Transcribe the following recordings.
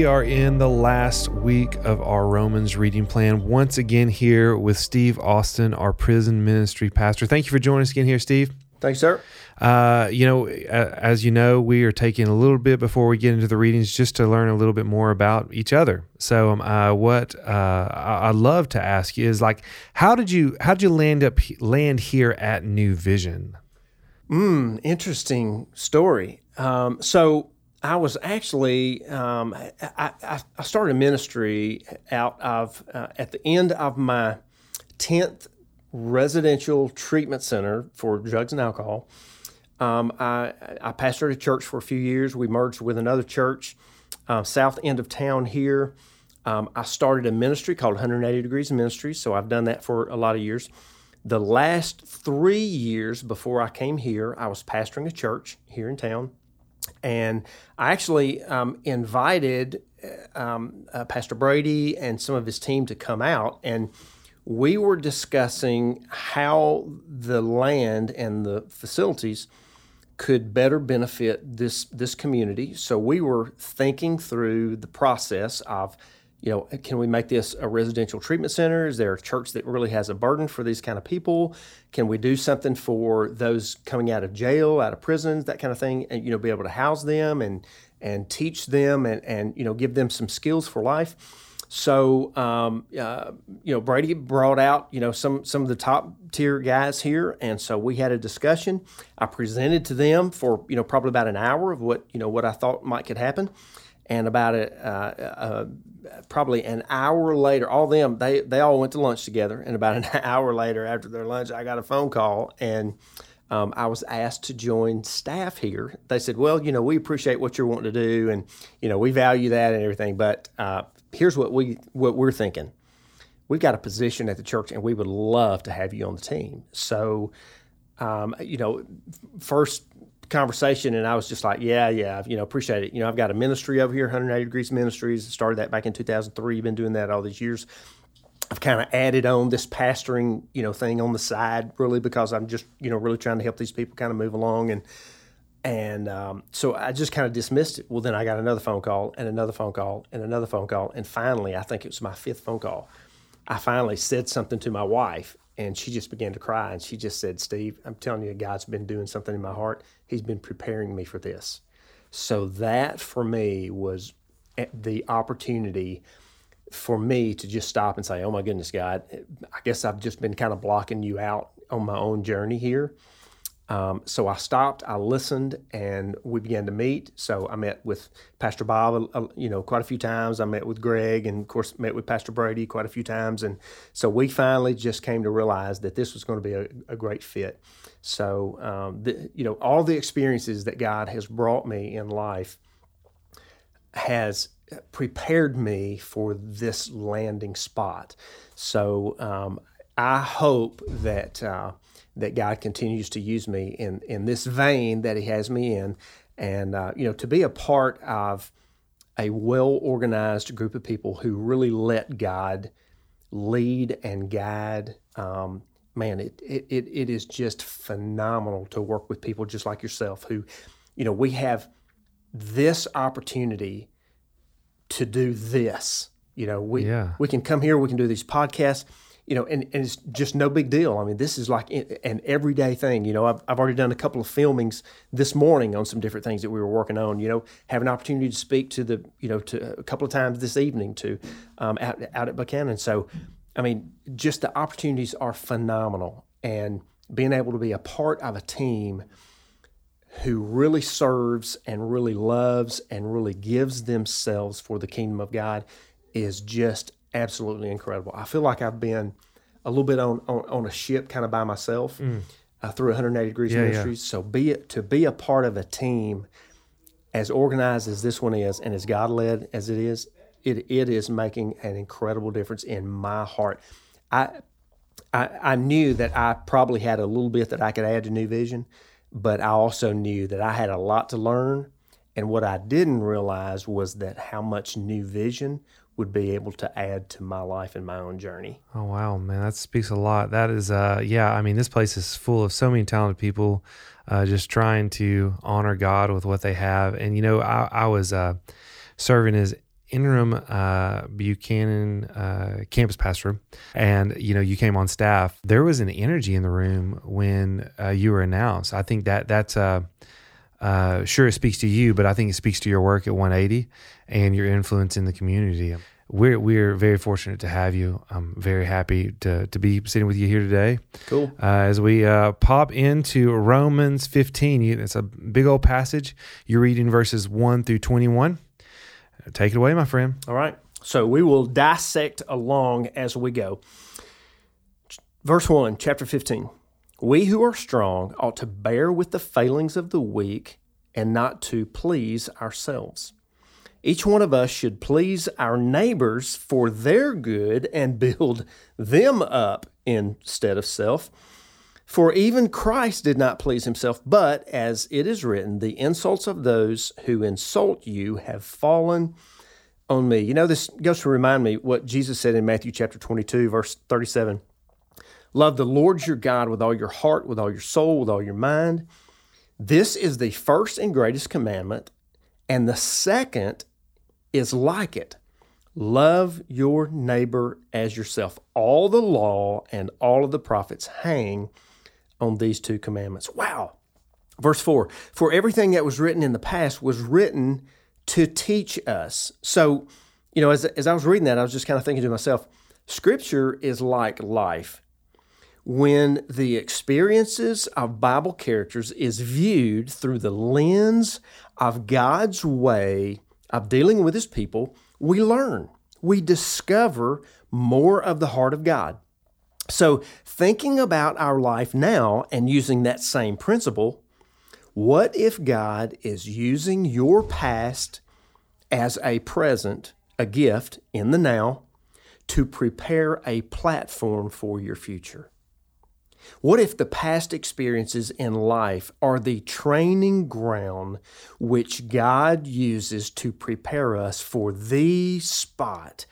We are in the last week of our Romans reading plan. Once again, here with Steve Austin, our prison ministry pastor. Thank you for joining us again here, Steve. Thanks, sir. Uh, you know, as you know, we are taking a little bit before we get into the readings just to learn a little bit more about each other. So, um, uh, what uh, I'd love to ask you is like, how did you how did you land up land here at New Vision? Hmm, interesting story. Um, so I was actually um, I, I, started a ministry out of uh, at the end of my tenth residential treatment center for drugs and alcohol. Um, I, I pastored a church for a few years. We merged with another church uh, south end of town here. Um, I started a ministry called 180 Degrees Ministry, so I've done that for a lot of years. The last three years before I came here, I was pastoring a church here in town. And I actually um, invited uh, um, uh, Pastor Brady and some of his team to come out, and we were discussing how the land and the facilities could better benefit this this community. So we were thinking through the process of you know, can we make this a residential treatment center? Is there a church that really has a burden for these kind of people? Can we do something for those coming out of jail, out of prisons, that kind of thing, and you know, be able to house them and and teach them and and you know, give them some skills for life. So, um, uh, you know, Brady brought out, you know, some some of the top tier guys here, and so we had a discussion. I presented to them for, you know, probably about an hour of what, you know, what I thought might could happen and about a, uh, uh, probably an hour later, all them they they all went to lunch together, and about an hour later, after their lunch, I got a phone call and. Um, I was asked to join staff here. They said, "Well, you know, we appreciate what you're wanting to do, and you know, we value that and everything. But uh, here's what we what we're thinking: We've got a position at the church, and we would love to have you on the team. So, um, you know, first conversation, and I was just like, yeah, yeah, you know, appreciate it. You know, I've got a ministry over here, 180 Degrees Ministries. Started that back in 2003. Been doing that all these years. I've kind of added on this pastoring, you know, thing on the side, really, because I'm just, you know, really trying to help these people kind of move along. And and um, so I just kind of dismissed it. Well, then I got another phone call and another phone call and another phone call, and finally, I think it was my fifth phone call. I finally said something to my wife, and she just began to cry. And she just said, Steve, I'm telling you, God's been doing something in my heart. He's been preparing me for this. So that for me was the opportunity for me to just stop and say, Oh my goodness, God, I guess I've just been kind of blocking you out on my own journey here. Um, so I stopped, I listened, and we began to meet. So I met with Pastor Bob, uh, you know, quite a few times. I met with Greg, and of course, met with Pastor Brady quite a few times. And so we finally just came to realize that this was going to be a, a great fit. So, um, the, you know, all the experiences that God has brought me in life has prepared me for this landing spot. So um, I hope that. Uh, that God continues to use me in in this vein that He has me in, and uh, you know to be a part of a well organized group of people who really let God lead and guide. Um, man, it, it it is just phenomenal to work with people just like yourself who, you know, we have this opportunity to do this. You know, we yeah. we can come here, we can do these podcasts you know, and, and it's just no big deal. I mean, this is like an everyday thing. You know, I've, I've already done a couple of filmings this morning on some different things that we were working on. You know, have an opportunity to speak to the, you know, to a couple of times this evening to um, out out at Buchanan. So, I mean, just the opportunities are phenomenal, and being able to be a part of a team who really serves and really loves and really gives themselves for the kingdom of God is just absolutely incredible. I feel like I've been a little bit on on, on a ship kind of by myself mm. uh, through 180 degrees yeah, ministries. Yeah. So be it, to be a part of a team as organized as this one is and as God led as it is, it it is making an incredible difference in my heart. I, I I knew that I probably had a little bit that I could add to New Vision, but I also knew that I had a lot to learn. And what I didn't realize was that how much New Vision would be able to add to my life and my own journey. Oh wow, man, that speaks a lot. That is, uh, yeah. I mean, this place is full of so many talented people, uh, just trying to honor God with what they have. And you know, I, I was uh, serving as interim uh, Buchanan uh, campus pastor, and you know you came on staff. There was an energy in the room when uh, you were announced. I think that that's uh, sure it speaks to you, but I think it speaks to your work at 180 and your influence in the community. We're we're very fortunate to have you. I'm very happy to to be sitting with you here today. Cool. Uh, as we uh, pop into Romans 15, you, it's a big old passage. You're reading verses 1 through 21. Take it away, my friend. All right. So we will dissect along as we go. Verse 1, chapter 15. We who are strong ought to bear with the failings of the weak and not to please ourselves. Each one of us should please our neighbors for their good and build them up instead of self. For even Christ did not please himself, but as it is written, the insults of those who insult you have fallen on me. You know, this goes to remind me what Jesus said in Matthew chapter 22, verse 37. Love the Lord your God with all your heart, with all your soul, with all your mind. This is the first and greatest commandment, and the second is like it. Love your neighbor as yourself. All the law and all of the prophets hang on these two commandments. Wow. Verse 4 For everything that was written in the past was written to teach us. So, you know, as, as I was reading that, I was just kind of thinking to myself, Scripture is like life. When the experiences of Bible characters is viewed through the lens of God's way of dealing with his people, we learn, we discover more of the heart of God. So, thinking about our life now and using that same principle, what if God is using your past as a present, a gift in the now, to prepare a platform for your future? What if the past experiences in life are the training ground which God uses to prepare us for the spot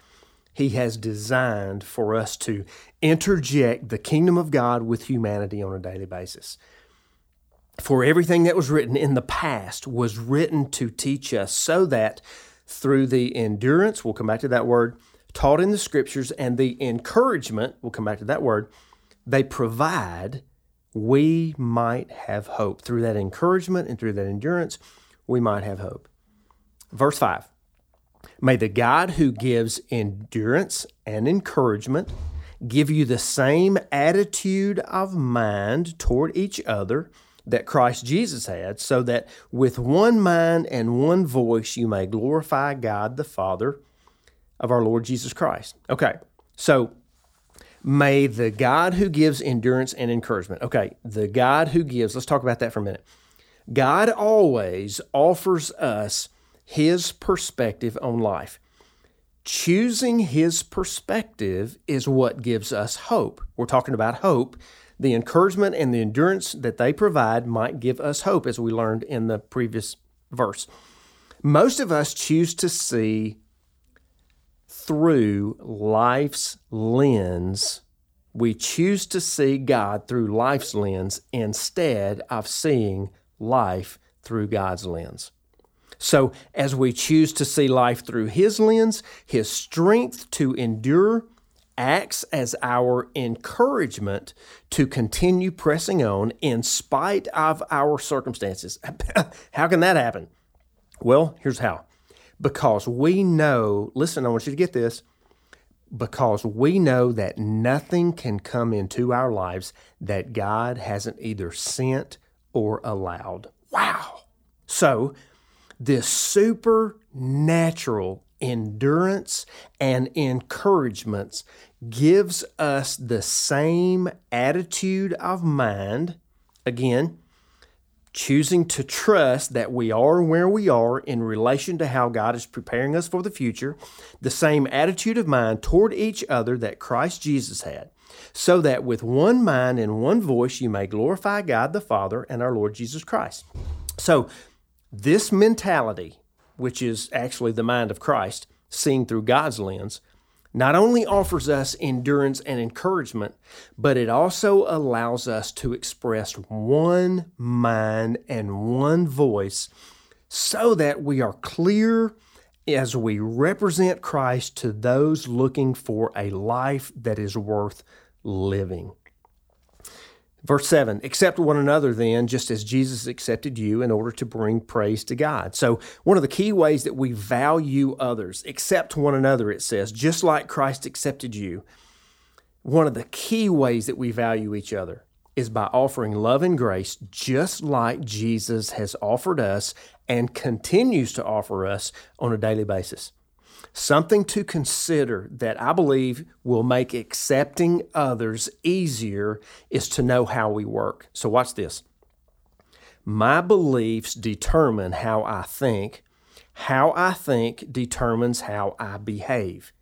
He has designed for us to interject the kingdom of God with humanity on a daily basis? For everything that was written in the past was written to teach us so that through the endurance, we'll come back to that word, taught in the scriptures, and the encouragement, we'll come back to that word, they provide, we might have hope. Through that encouragement and through that endurance, we might have hope. Verse 5 May the God who gives endurance and encouragement give you the same attitude of mind toward each other that Christ Jesus had, so that with one mind and one voice you may glorify God the Father of our Lord Jesus Christ. Okay, so May the God who gives endurance and encouragement. Okay, the God who gives, let's talk about that for a minute. God always offers us his perspective on life. Choosing his perspective is what gives us hope. We're talking about hope. The encouragement and the endurance that they provide might give us hope, as we learned in the previous verse. Most of us choose to see through life's lens. We choose to see God through life's lens instead of seeing life through God's lens. So, as we choose to see life through His lens, His strength to endure acts as our encouragement to continue pressing on in spite of our circumstances. how can that happen? Well, here's how because we know, listen, I want you to get this, because we know that nothing can come into our lives that God hasn't either sent or allowed. Wow. So, this supernatural endurance and encouragements gives us the same attitude of mind. Again, choosing to trust that we are where we are in relation to how God is preparing us for the future, the same attitude of mind toward each other that Christ Jesus had, so that with one mind and one voice you may glorify God the Father and our Lord Jesus Christ. So, this mentality, which is actually the mind of Christ, seen through God's lens, not only offers us endurance and encouragement, but it also allows us to express one mind and one voice so that we are clear as we represent Christ to those looking for a life that is worth living. Verse 7 Accept one another then, just as Jesus accepted you, in order to bring praise to God. So, one of the key ways that we value others, accept one another, it says, just like Christ accepted you. One of the key ways that we value each other is by offering love and grace, just like Jesus has offered us and continues to offer us on a daily basis. Something to consider that I believe will make accepting others easier is to know how we work. So, watch this. My beliefs determine how I think. How I think determines how I behave.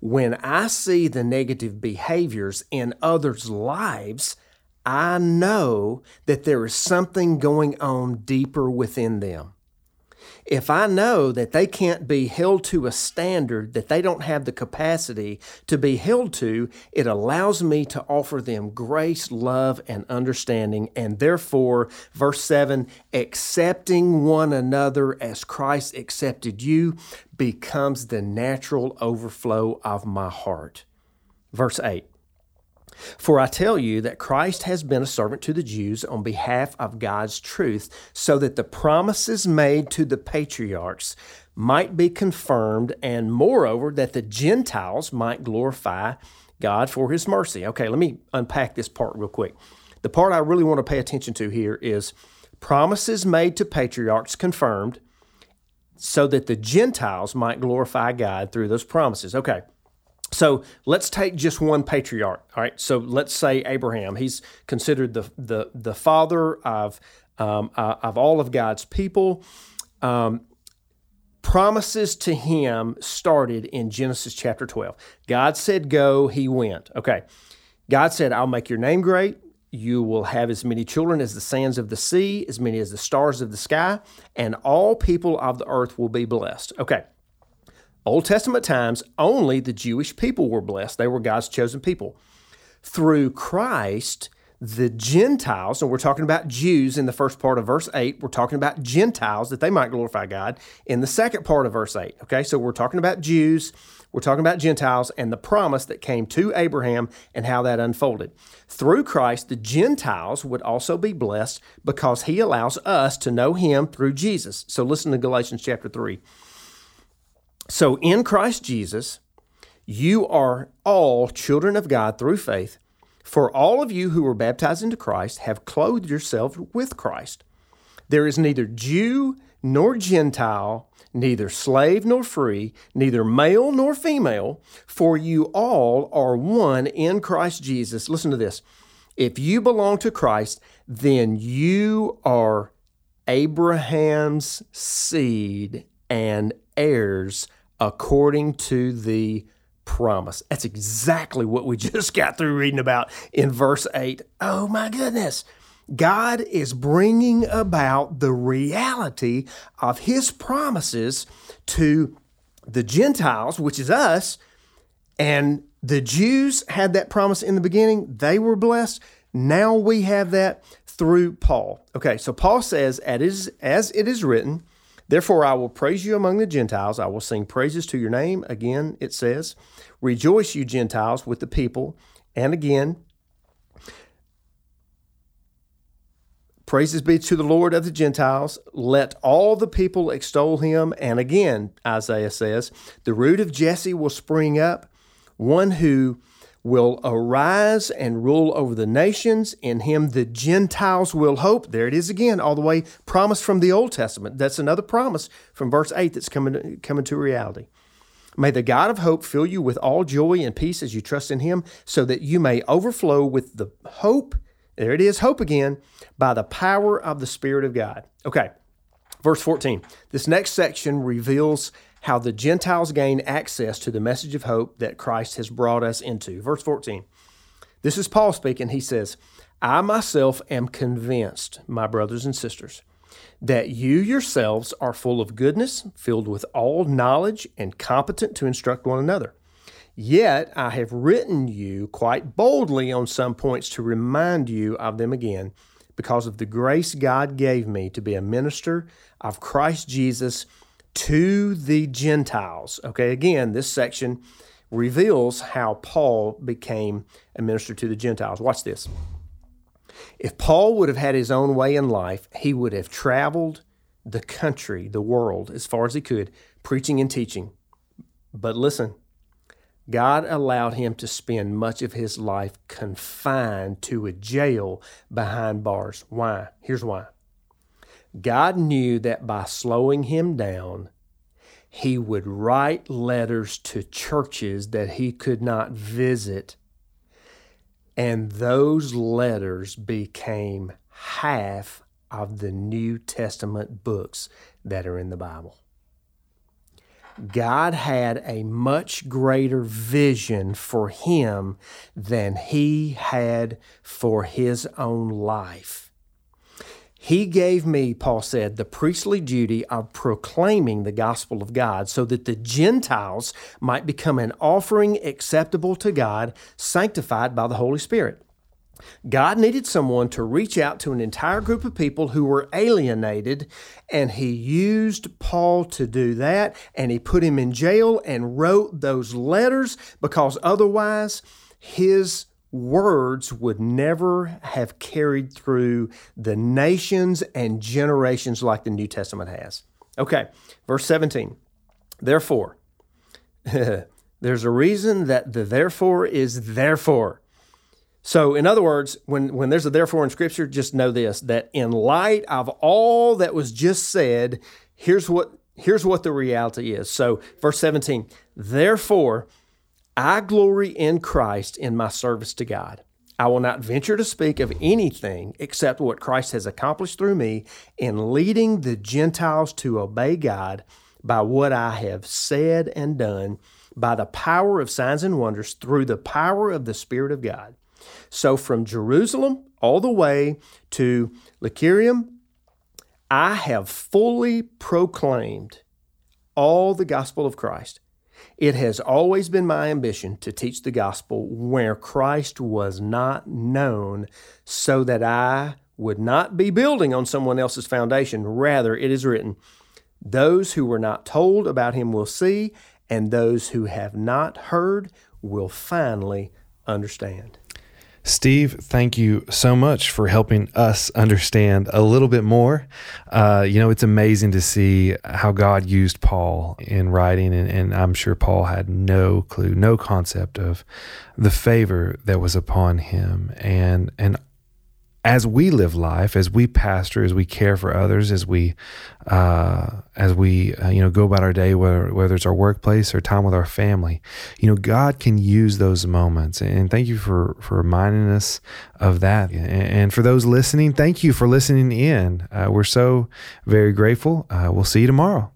When I see the negative behaviors in others' lives, I know that there is something going on deeper within them if I know that they can't be held to a standard that they don't have the capacity to be held to, it allows me to offer them grace, love, and understanding. And therefore, verse 7 accepting one another as Christ accepted you becomes the natural overflow of my heart. Verse 8 for I tell you that Christ has been a servant to the Jews on behalf of God's truth, so that the promises made to the patriarchs might be confirmed, and moreover, that the Gentiles might glorify God for his mercy. Okay, let me unpack this part real quick. The part I really want to pay attention to here is promises made to patriarchs confirmed, so that the Gentiles might glorify God through those promises. Okay. So let's take just one patriarch. All right. So let's say Abraham. He's considered the the the father of um, uh, of all of God's people. Um, promises to him started in Genesis chapter 12. God said, Go, he went. Okay. God said, I'll make your name great. You will have as many children as the sands of the sea, as many as the stars of the sky, and all people of the earth will be blessed. Okay. Old Testament times, only the Jewish people were blessed. They were God's chosen people. Through Christ, the Gentiles, and we're talking about Jews in the first part of verse 8, we're talking about Gentiles that they might glorify God in the second part of verse 8. Okay, so we're talking about Jews, we're talking about Gentiles, and the promise that came to Abraham and how that unfolded. Through Christ, the Gentiles would also be blessed because he allows us to know him through Jesus. So listen to Galatians chapter 3. So in Christ Jesus, you are all children of God through faith. For all of you who were baptized into Christ have clothed yourselves with Christ. There is neither Jew nor Gentile, neither slave nor free, neither male nor female, for you all are one in Christ Jesus. Listen to this. If you belong to Christ, then you are Abraham's seed and heirs according to the promise. That's exactly what we just got through reading about in verse 8. Oh my goodness. God is bringing about the reality of his promises to the Gentiles, which is us, and the Jews had that promise in the beginning. They were blessed. Now we have that through Paul. Okay, so Paul says, as it is written, Therefore, I will praise you among the Gentiles. I will sing praises to your name. Again, it says, Rejoice, you Gentiles, with the people. And again, Praises be to the Lord of the Gentiles. Let all the people extol him. And again, Isaiah says, The root of Jesse will spring up, one who will arise and rule over the nations. In him the Gentiles will hope. There it is again, all the way promised from the Old Testament. That's another promise from verse 8 that's coming, coming to reality. May the God of hope fill you with all joy and peace as you trust in him, so that you may overflow with the hope. There it is, hope again, by the power of the Spirit of God. Okay, verse 14. This next section reveals how the Gentiles gain access to the message of hope that Christ has brought us into. Verse 14. This is Paul speaking. He says, I myself am convinced, my brothers and sisters, that you yourselves are full of goodness, filled with all knowledge, and competent to instruct one another. Yet I have written you quite boldly on some points to remind you of them again, because of the grace God gave me to be a minister of Christ Jesus to the Gentiles. Okay, again, this section reveals how Paul became a minister to the Gentiles. Watch this. If Paul would have had his own way in life, he would have traveled the country, the world, as far as he could, preaching and teaching. But listen, God allowed him to spend much of his life confined to a jail behind bars. Why? Here's why. God knew that by slowing him down, he would write letters to churches that he could not visit. And those letters became half of the New Testament books that are in the Bible. God had a much greater vision for him than he had for his own life. He gave me, Paul said, the priestly duty of proclaiming the gospel of God so that the Gentiles might become an offering acceptable to God, sanctified by the Holy Spirit. God needed someone to reach out to an entire group of people who were alienated, and he used Paul to do that, and he put him in jail and wrote those letters because otherwise his words would never have carried through the nations and generations like the New Testament has. Okay, verse 17. Therefore, there's a reason that the therefore is therefore. So, in other words, when, when there's a therefore in Scripture, just know this that in light of all that was just said, here's what, here's what the reality is. So, verse 17, therefore, I glory in Christ in my service to God. I will not venture to speak of anything except what Christ has accomplished through me in leading the Gentiles to obey God by what I have said and done by the power of signs and wonders through the power of the Spirit of God. So from Jerusalem all the way to Iconium, I have fully proclaimed all the gospel of Christ. It has always been my ambition to teach the gospel where Christ was not known so that I would not be building on someone else's foundation. Rather, it is written, Those who were not told about him will see, and those who have not heard will finally understand. Steve, thank you so much for helping us understand a little bit more. Uh, you know, it's amazing to see how God used Paul in writing, and, and, I'm sure Paul had no clue, no concept of the favor that was upon him, and and as we live life, as we pastor, as we care for others, as we uh, as we uh, you know go about our day, whether whether it's our workplace or time with our family, you know, God can use those moments. And thank you for for reminding us of that. And for those listening, thank you for listening in. Uh, we're so very grateful. Uh, we'll see you tomorrow.